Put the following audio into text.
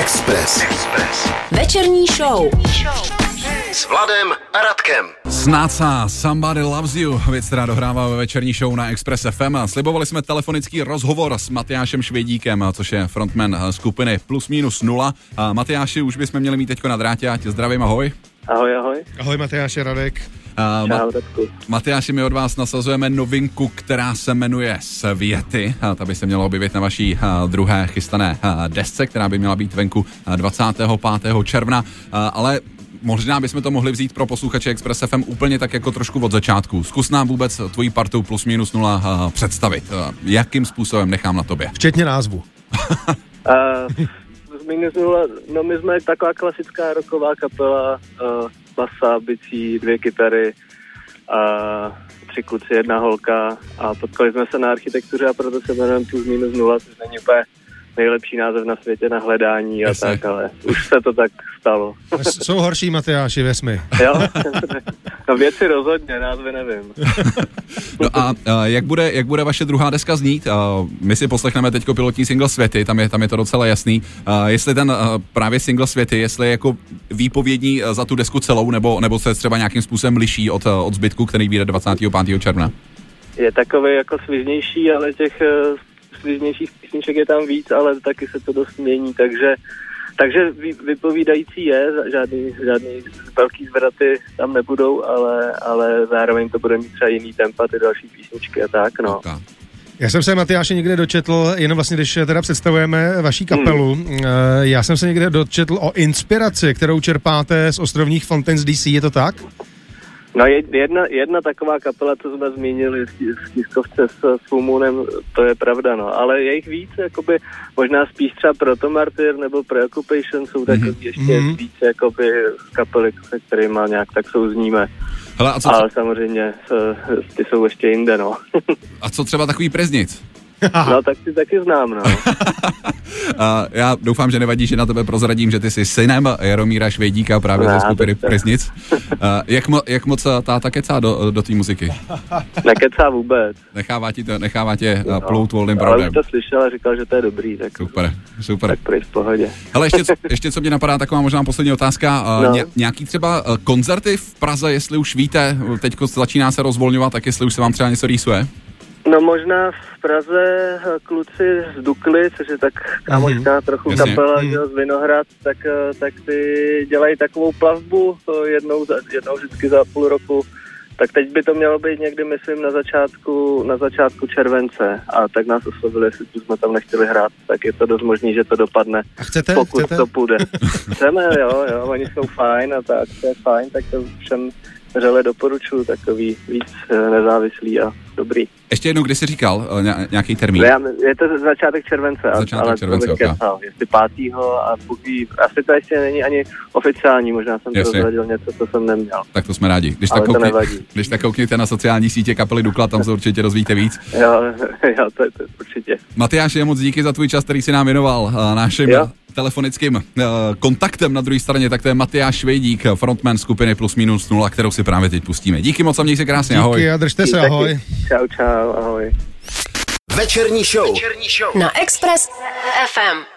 Express. Express. Večerní show. S Vladem a Radkem. Snáca Somebody Loves You, věc, která dohrává ve večerní show na Express FM. Slibovali jsme telefonický rozhovor s Matyášem Švědíkem, což je frontman skupiny Plus Minus Nula. A Matyáši, už bychom měli mít teďko na drátě, ať zdravím, ahoj. Ahoj, ahoj. Ahoj Matyáš Radek. Uh, Ma- Čau, Radku. Matyáši, my od vás nasazujeme novinku, která se jmenuje Světy. A ta by se měla objevit na vaší a, druhé chystané a, desce, která by měla být venku a, 25. června. A, ale možná bychom to mohli vzít pro posluchače Express FM úplně tak jako trošku od začátku. Zkus nám vůbec tvoji partu plus minus nula a, představit. A, jakým způsobem nechám na tobě? Včetně názvu. Uh, minus nula, no my jsme taková klasická roková kapela, uh, basa, bicí, dvě kytary, a tři kluci, jedna holka a potkali jsme se na architektuře a proto se jmenujeme plus minus nula, což není úplně nejlepší název na světě na hledání a Jasně. tak, ale už se to tak stalo. Jsou horší Matyáši, vesmy. jo? no věci rozhodně, názvy nevím. No a, a jak, bude, jak bude vaše druhá deska znít? A my si poslechneme teď pilotní single Světy, tam je, tam je to docela jasný. A jestli ten a, právě single Světy, jestli je jako výpovědní a, za tu desku celou, nebo, nebo se třeba nějakým způsobem liší od, a, od zbytku, který vyjde 25. června? Je takový jako svižnější, ale těch eh, svižnějších písniček je tam víc, ale taky se to dost mění, takže takže vy- vypovídající je, žádný, žádný velký zvraty tam nebudou, ale, ale zároveň to bude mít třeba jiný tempa, ty další písničky a tak, no. Tak. Já jsem se Matyáši někde dočetl, jenom vlastně, když teda představujeme vaší kapelu, hmm. já jsem se někde dočetl o inspiraci, kterou čerpáte z ostrovních Fountains DC, je to tak? No je- jedna, jedna taková kapela, co jsme zmínili z tiskovce s, Moonem, to je pravda, no. Ale je jich víc, jakoby, možná spíš třeba Proto Martyr nebo Preoccupation jsou takový mm-hmm. ještě Mhm. víc jakoby kapely, se kterými nějak tak souzníme. Hele, a co, Ale samozřejmě eh, ty jsou ještě jinde, no. a co třeba takový preznic? no tak ty taky znám, no. A já doufám, že nevadí, že na tebe prozradím, že ty jsi synem Jaromíra Švědíka právě ze skupiny. Preznic. A jak, mo, jak moc táta kecá do, do té muziky? Nekecá vůbec. Nechává, ti to, nechává tě No, plout volným ale proudem. už to slyšel a říkal, že to je dobrý, tak, Super, super. tak prý v pohodě. Hele, ještě, co- ještě co mě napadá, taková možná poslední otázka. No. No. Ně, nějaký třeba eh, koncerty v Praze, jestli už víte, teď začíná se rozvolňovat, tak jestli už se vám třeba něco rýsuje? No možná v Praze eh, kluci z Dukly, což je tak kámošká trochu Jasně. kapela Mhm. jo, z Vinohrad, tak, eh, tak ty dělají takovou plavbu jednou, za, jednou vždycky za půl roku. Tak teď by to mělo být někdy, myslím, na začátku, na začátku července. A tak nás oslovili, jestli jsme tam nechtěli hrát, tak je to dost možný, že to dopadne, A chcete? pokud chcete? to půjde. Chceme, jo, jo, oni jsou fajn a tak, to je fajn, tak to všem vřele doporučuju, takový víc eh, nezávislý a dobrý. Ještě jednou, kdy jsi říkal eh, ně- nějaký termín? Ne, já- je to začátek července, Začátek ale července, to bych kecal, jestli pátýho a buchý, asi to ještě není ani oficiální, možná jsem Jasně. prozradil něco, co jsem neměl. Tak to jsme rádi. Když Ale tak, koukni, když tak koukněte na sociální sítě kapely Dukla, tam se určitě dozvíte víc. Jo, jo, to, to určitě. Matyáš, moc díky za tvůj čas, který si nám věnoval eh, našim Jo. Telefonickým eh, kontaktem na druhé straně, tak to je Matyáš Švejdík, frontman skupiny Plus Minus Nula, kterou si právě teď pustíme. Díky moc a měj se krásně, ahoj. Díky a držte se, Taky. ahoj. Čau, čau, ahoj. Večerní show. Večerní show. Na Express FM.